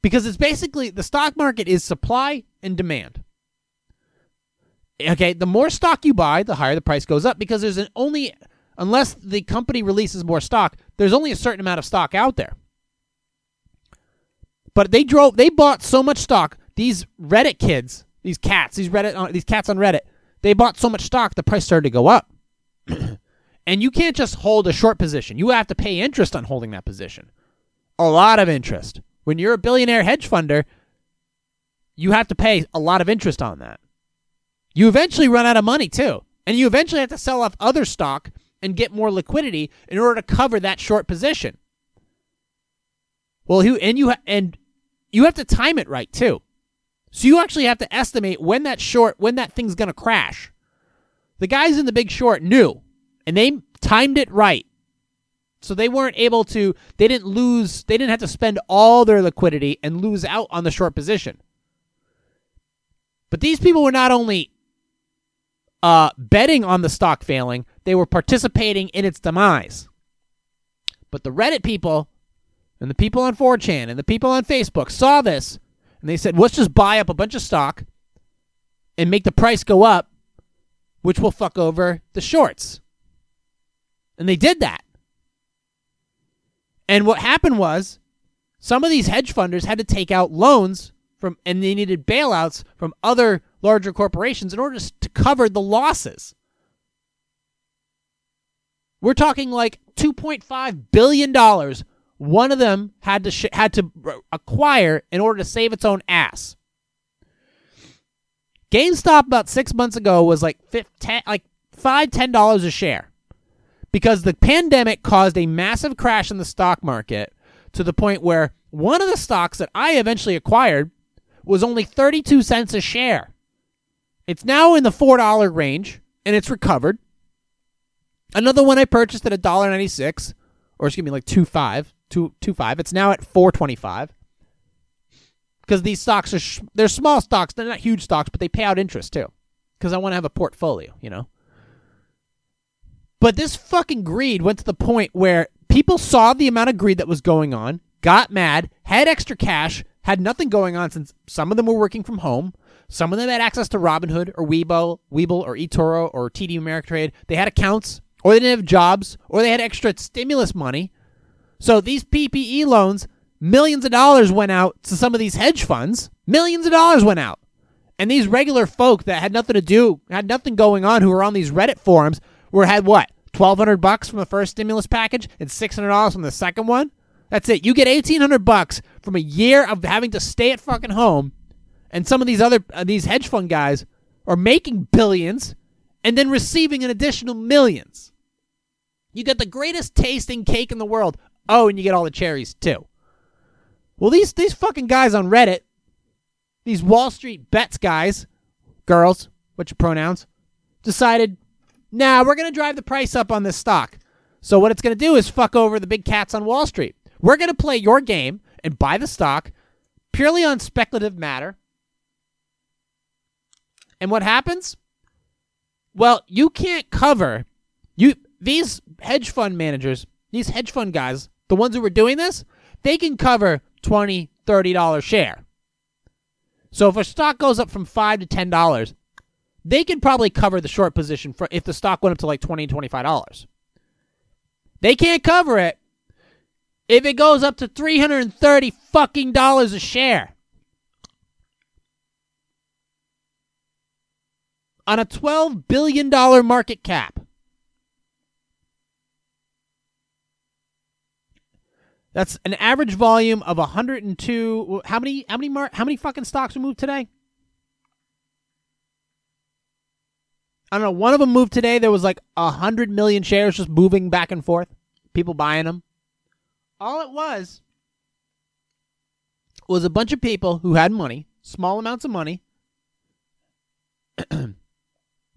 because it's basically the stock market is supply and demand. Okay, the more stock you buy, the higher the price goes up because there's an only unless the company releases more stock, there's only a certain amount of stock out there. But they drove, they bought so much stock. These Reddit kids, these cats, these Reddit, uh, these cats on Reddit, they bought so much stock, the price started to go up. and you can't just hold a short position. You have to pay interest on holding that position. A lot of interest. When you're a billionaire hedge funder, you have to pay a lot of interest on that. You eventually run out of money too. And you eventually have to sell off other stock and get more liquidity in order to cover that short position. Well, who and you and you have to time it right too. So you actually have to estimate when that short when that thing's going to crash. The guys in the big short knew and they timed it right. So they weren't able to they didn't lose they didn't have to spend all their liquidity and lose out on the short position. But these people were not only uh, betting on the stock failing, they were participating in its demise. But the Reddit people and the people on 4chan and the people on Facebook saw this and they said, let's just buy up a bunch of stock and make the price go up, which will fuck over the shorts. And they did that. And what happened was some of these hedge funders had to take out loans from and they needed bailouts from other larger corporations in order to cover the losses. We're talking like 2.5 billion dollars one of them had to sh- had to acquire in order to save its own ass. GameStop about 6 months ago was like 10, like 5 10 dollars a share. Because the pandemic caused a massive crash in the stock market to the point where one of the stocks that I eventually acquired was only 32 cents a share. It's now in the $4 range and it's recovered. Another one I purchased at $1.96 or excuse me like 2.5, 2 2.5. It's now at 4.25. Because these stocks are sh- they're small stocks, they're not huge stocks, but they pay out interest too. Cuz I want to have a portfolio, you know. But this fucking greed went to the point where people saw the amount of greed that was going on, got mad, had extra cash, had nothing going on since some of them were working from home. Some of them had access to Robinhood or Webull, Webull or eToro or TD Ameritrade. They had accounts, or they didn't have jobs, or they had extra stimulus money. So these PPE loans, millions of dollars went out to some of these hedge funds. Millions of dollars went out. And these regular folk that had nothing to do, had nothing going on, who were on these Reddit forums, were had what? 1200 bucks from the first stimulus package and $600 from the second one? That's it. You get 1800 bucks from a year of having to stay at fucking home and some of these other uh, these hedge fund guys are making billions and then receiving an additional millions. You get the greatest tasting cake in the world. Oh, and you get all the cherries too. Well, these these fucking guys on Reddit, these Wall Street bets guys, girls, what's your pronouns, decided, nah, we're gonna drive the price up on this stock. So what it's gonna do is fuck over the big cats on Wall Street. We're gonna play your game and buy the stock purely on speculative matter And what happens? Well, you can't cover you these hedge fund managers, these hedge fund guys, the ones who were doing this, they can cover 20 $30 share. So if a stock goes up from 5 to $10, they can probably cover the short position for if the stock went up to like 20 $25. They can't cover it if it goes up to 330 fucking dollars a share. On a 12 billion dollar market cap. That's an average volume of 102. How many? How many? Mar- how many fucking stocks were moved today? I don't know. One of them moved today. There was like a hundred million shares just moving back and forth. People buying them. All it was was a bunch of people who had money, small amounts of money.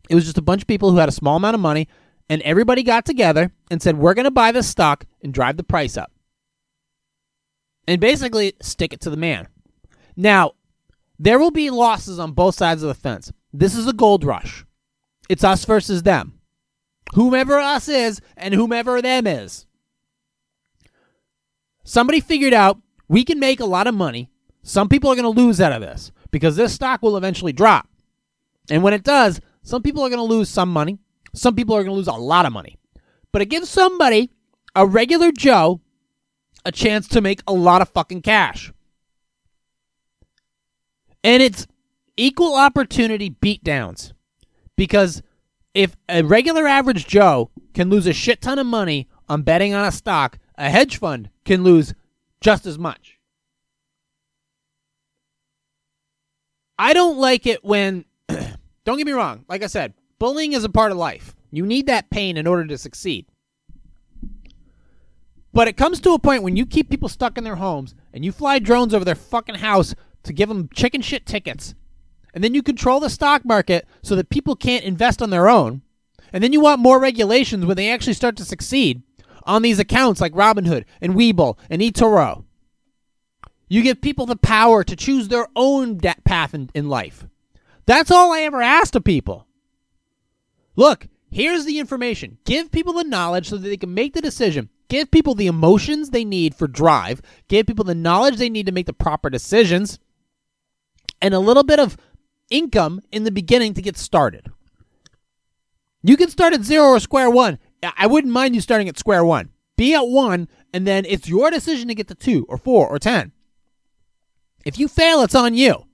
it was just a bunch of people who had a small amount of money, and everybody got together and said, "We're going to buy this stock and drive the price up." and basically stick it to the man. Now, there will be losses on both sides of the fence. This is a gold rush. It's us versus them. Whomever us is and whomever them is. Somebody figured out we can make a lot of money. Some people are going to lose out of this because this stock will eventually drop. And when it does, some people are going to lose some money. Some people are going to lose a lot of money. But it gives somebody, a regular Joe, a chance to make a lot of fucking cash. And it's equal opportunity beatdowns. Because if a regular average Joe can lose a shit ton of money on betting on a stock, a hedge fund can lose just as much. I don't like it when, don't get me wrong, like I said, bullying is a part of life. You need that pain in order to succeed. But it comes to a point when you keep people stuck in their homes and you fly drones over their fucking house to give them chicken shit tickets. And then you control the stock market so that people can't invest on their own. And then you want more regulations when they actually start to succeed on these accounts like Robinhood and Webull and eToro. You give people the power to choose their own path in, in life. That's all I ever asked of people. Look, here's the information. Give people the knowledge so that they can make the decision. Give people the emotions they need for drive. Give people the knowledge they need to make the proper decisions. And a little bit of income in the beginning to get started. You can start at zero or square one. I wouldn't mind you starting at square one. Be at one, and then it's your decision to get to two or four or ten. If you fail, it's on you.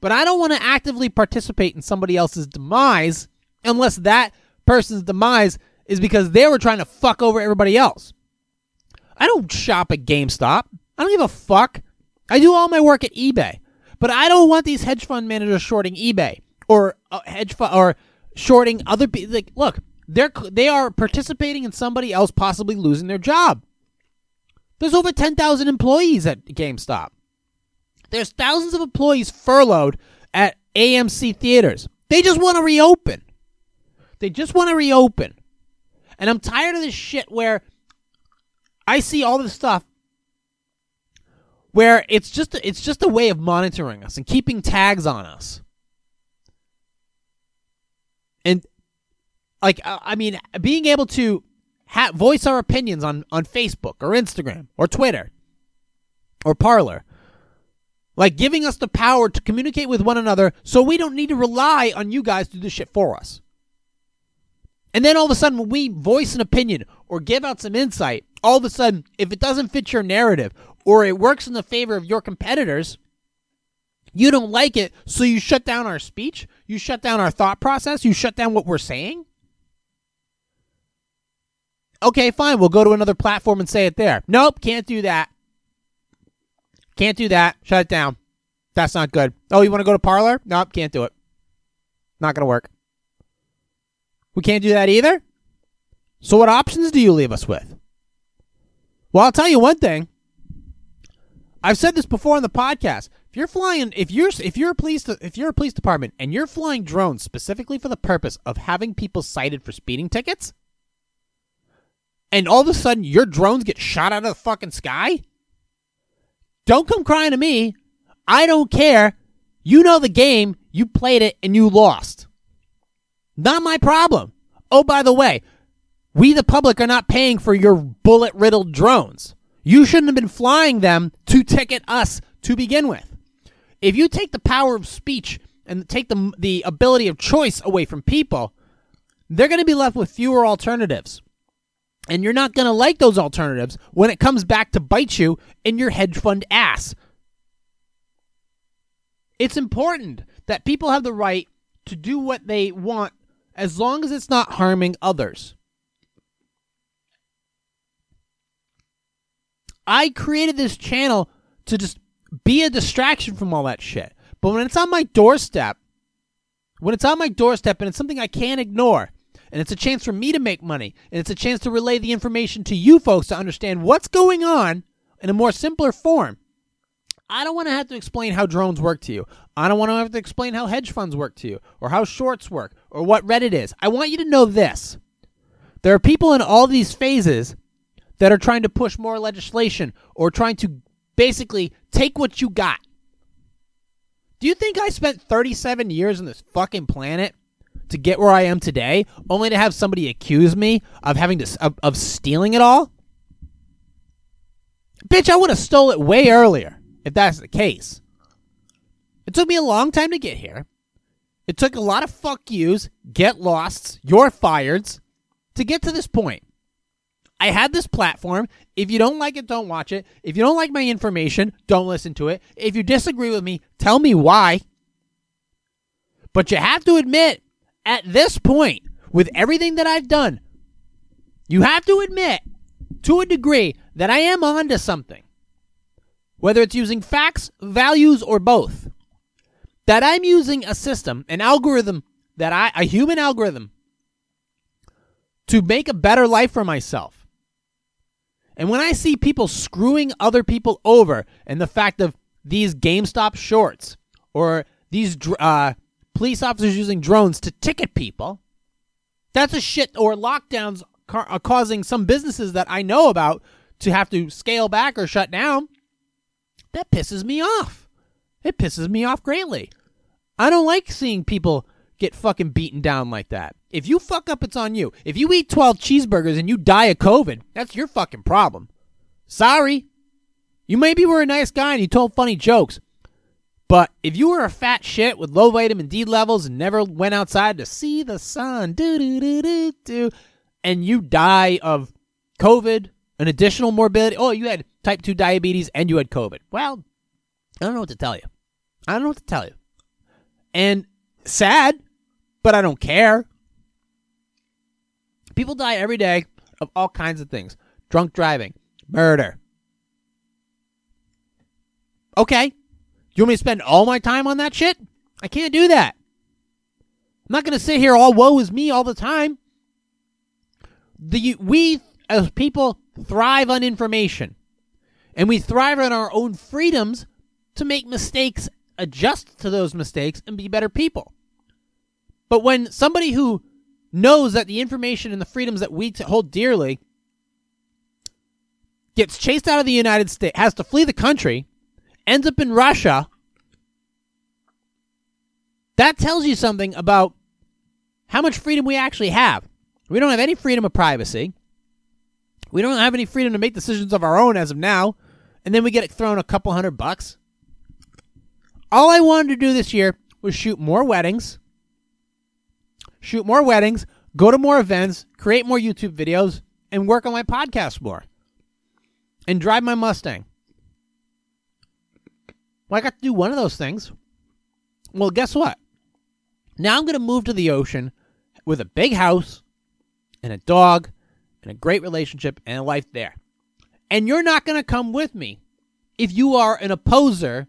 But I don't want to actively participate in somebody else's demise unless that person's demise is because they were trying to fuck over everybody else. I don't shop at GameStop. I don't give a fuck. I do all my work at eBay. But I don't want these hedge fund managers shorting eBay or uh, hedge fund or shorting other people. Like, look, they're they are participating in somebody else possibly losing their job. There's over 10,000 employees at GameStop. There's thousands of employees furloughed at AMC theaters. They just want to reopen. They just want to reopen. And I'm tired of this shit where I see all this stuff where it's just it's just a way of monitoring us and keeping tags on us. And like I mean, being able to ha- voice our opinions on on Facebook or Instagram or Twitter or Parler, like giving us the power to communicate with one another, so we don't need to rely on you guys to do this shit for us. And then all of a sudden, when we voice an opinion or give out some insight, all of a sudden, if it doesn't fit your narrative or it works in the favor of your competitors, you don't like it, so you shut down our speech, you shut down our thought process, you shut down what we're saying. Okay, fine, we'll go to another platform and say it there. Nope, can't do that. Can't do that. Shut it down. That's not good. Oh, you want to go to Parler? Nope, can't do it. Not going to work. We can't do that either? So, what options do you leave us with? Well, I'll tell you one thing. I've said this before on the podcast. If you're flying, if you're if you're a police if you're a police department and you're flying drones specifically for the purpose of having people cited for speeding tickets, and all of a sudden your drones get shot out of the fucking sky, don't come crying to me. I don't care You know the game, you played it, and you lost. Not my problem. Oh, by the way, we, the public, are not paying for your bullet riddled drones. You shouldn't have been flying them to ticket us to begin with. If you take the power of speech and take the, the ability of choice away from people, they're going to be left with fewer alternatives. And you're not going to like those alternatives when it comes back to bite you in your hedge fund ass. It's important that people have the right to do what they want as long as it's not harming others. I created this channel to just be a distraction from all that shit. But when it's on my doorstep, when it's on my doorstep and it's something I can't ignore, and it's a chance for me to make money, and it's a chance to relay the information to you folks to understand what's going on in a more simpler form. I don't want to have to explain how drones work to you. I don't want to have to explain how hedge funds work to you, or how shorts work, or what Reddit is. I want you to know this. There are people in all these phases that are trying to push more legislation or trying to basically take what you got. Do you think I spent 37 years on this fucking planet to get where I am today, only to have somebody accuse me of having to of, of stealing it all? Bitch, I would have stole it way earlier if that's the case. It took me a long time to get here. It took a lot of fuck yous, get losts, you're fired to get to this point. I had this platform. If you don't like it, don't watch it. If you don't like my information, don't listen to it. If you disagree with me, tell me why. But you have to admit, at this point, with everything that I've done, you have to admit, to a degree, that I am onto something. Whether it's using facts, values, or both. That I'm using a system, an algorithm, that I, a human algorithm, to make a better life for myself. And when I see people screwing other people over and the fact of these GameStop shorts or these uh, police officers using drones to ticket people, that's a shit, or lockdowns ca- causing some businesses that I know about to have to scale back or shut down, that pisses me off. It pisses me off greatly. I don't like seeing people get fucking beaten down like that. If you fuck up, it's on you. If you eat 12 cheeseburgers and you die of COVID, that's your fucking problem. Sorry. You maybe were a nice guy and you told funny jokes. But if you were a fat shit with low vitamin D levels and never went outside to see the sun, do do do do do, and you die of COVID, an additional morbidity, oh, you had type 2 diabetes and you had COVID. Well, I don't know what to tell you. I don't know what to tell you. And sad, but I don't care. People die every day of all kinds of things drunk driving, murder. Okay. You want me to spend all my time on that shit? I can't do that. I'm not going to sit here all woe is me all the time. The we as people thrive on information. And we thrive on our own freedoms to make mistakes, adjust to those mistakes and be better people. But when somebody who knows that the information and the freedoms that we hold dearly gets chased out of the United States, has to flee the country, ends up in Russia, that tells you something about how much freedom we actually have. We don't have any freedom of privacy. We don't have any freedom to make decisions of our own as of now. And then we get thrown a couple hundred bucks. All I wanted to do this year was shoot more weddings, shoot more weddings, go to more events, create more YouTube videos, and work on my podcast more. And drive my Mustang. Well, I got to do one of those things. Well, guess what? Now I'm going to move to the ocean with a big house and a dog and a great relationship and a life there. And you're not going to come with me if you are an opposer,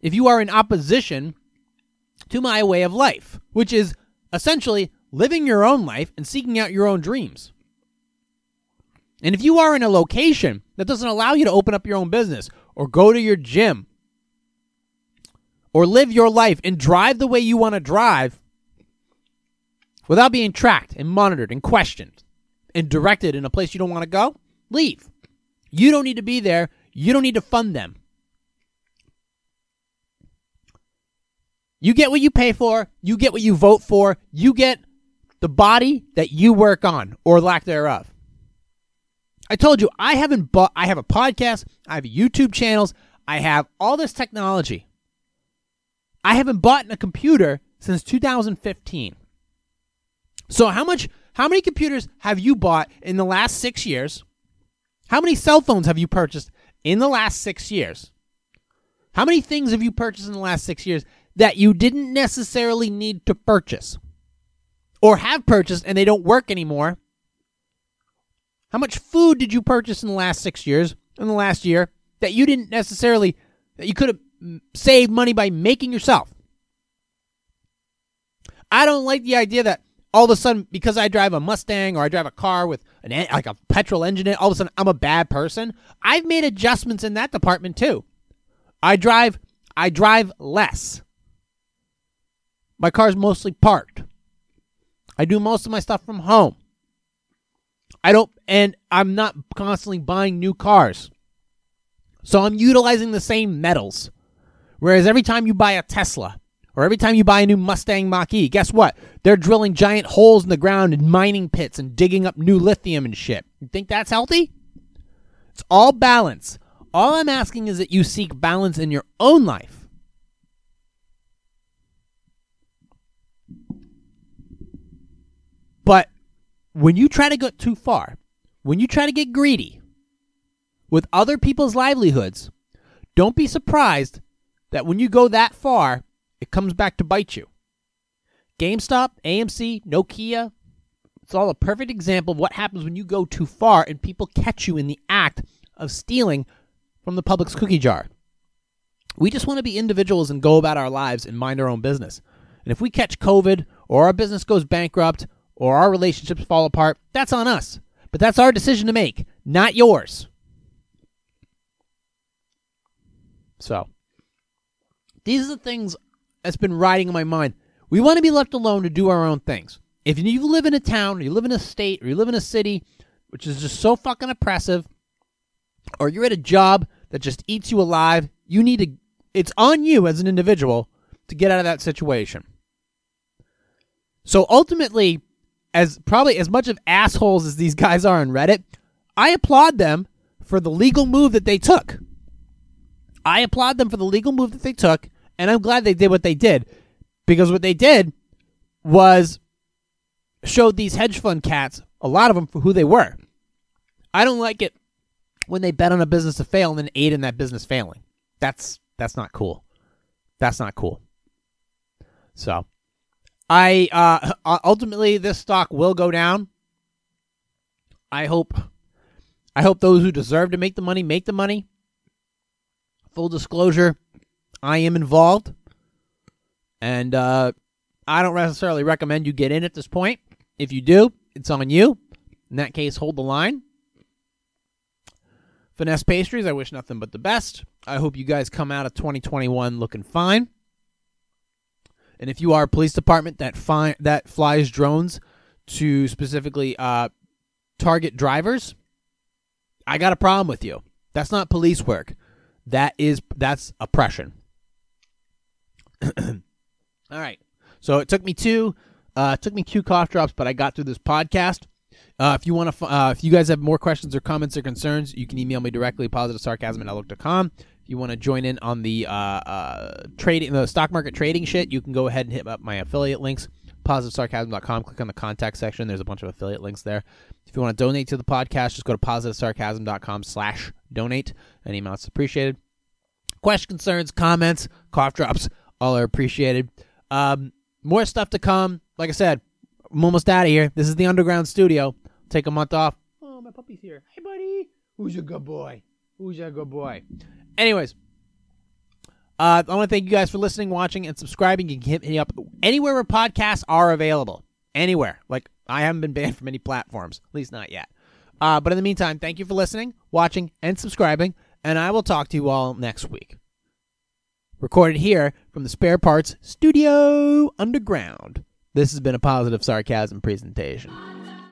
if you are in opposition to my way of life, which is essentially living your own life and seeking out your own dreams. And if you are in a location that doesn't allow you to open up your own business or go to your gym or live your life and drive the way you want to drive without being tracked and monitored and questioned and directed in a place you don't want to go, leave. You don't need to be there. You don't need to fund them. You get what you pay for, you get what you vote for, you get the body that you work on or lack thereof. I told you I haven't bought I have a podcast, I have YouTube channels, I have all this technology. I haven't bought a computer since 2015. So how much how many computers have you bought in the last 6 years? How many cell phones have you purchased in the last 6 years? How many things have you purchased in the last 6 years that you didn't necessarily need to purchase? Or have purchased and they don't work anymore? How much food did you purchase in the last 6 years, in the last year that you didn't necessarily that you could have saved money by making yourself? I don't like the idea that all of a sudden because I drive a Mustang or I drive a car with an en- like a petrol engine in it, all of a sudden I'm a bad person. I've made adjustments in that department too. I drive I drive less. My car's mostly parked. I do most of my stuff from home. I don't and I'm not constantly buying new cars. So I'm utilizing the same metals. Whereas every time you buy a Tesla or every time you buy a new Mustang Mach E, guess what? They're drilling giant holes in the ground and mining pits and digging up new lithium and shit. You think that's healthy? It's all balance. All I'm asking is that you seek balance in your own life. But when you try to go too far, when you try to get greedy with other people's livelihoods, don't be surprised that when you go that far, it comes back to bite you. GameStop, AMC, Nokia, it's all a perfect example of what happens when you go too far and people catch you in the act of stealing from the public's cookie jar. We just want to be individuals and go about our lives and mind our own business. And if we catch COVID or our business goes bankrupt or our relationships fall apart, that's on us. But that's our decision to make, not yours. So, these are the things that's been riding in my mind. We want to be left alone to do our own things. If you live in a town, or you live in a state, or you live in a city, which is just so fucking oppressive, or you're at a job that just eats you alive, you need to, it's on you as an individual to get out of that situation. So ultimately, as probably as much of assholes as these guys are on Reddit, I applaud them for the legal move that they took. I applaud them for the legal move that they took, and I'm glad they did what they did because what they did was showed these hedge fund cats, a lot of them, for who they were. I don't like it when they bet on a business to fail and then aid in that business failing. That's that's not cool. That's not cool. So, I uh ultimately this stock will go down. I hope I hope those who deserve to make the money make the money. Full disclosure, I am involved. And uh I don't necessarily recommend you get in at this point. If you do, it's on you. In that case, hold the line. Finesse Pastries, I wish nothing but the best. I hope you guys come out of 2021 looking fine. And if you are a police department that fi- that flies drones to specifically uh, target drivers, I got a problem with you. That's not police work. That is that's oppression. All right. So it took me two, uh, it took me two cough drops, but I got through this podcast. Uh, if you want to, uh, if you guys have more questions or comments or concerns, you can email me directly, positive sarcasm at outlook.com. If you want to join in on the uh, uh, trading, the stock market trading shit, you can go ahead and hit up my affiliate links, positivesarcasm.com. Click on the contact section. There's a bunch of affiliate links there. If you want to donate to the podcast, just go to positivesarcasm.com slash donate. Any amount's appreciated. Questions, concerns, comments, cough drops, all are appreciated. Um, more stuff to come. Like I said, I'm almost out of here. This is the underground studio. Take a month off. Oh, my puppy's here. Hey, buddy. Who's your good boy? Who's your good boy? Anyways, uh, I want to thank you guys for listening, watching, and subscribing. You can hit me up anywhere where podcasts are available. Anywhere. Like, I haven't been banned from any platforms, at least not yet. Uh, but in the meantime, thank you for listening, watching, and subscribing, and I will talk to you all next week. Recorded here from the Spare Parts Studio Underground. This has been a positive sarcasm presentation.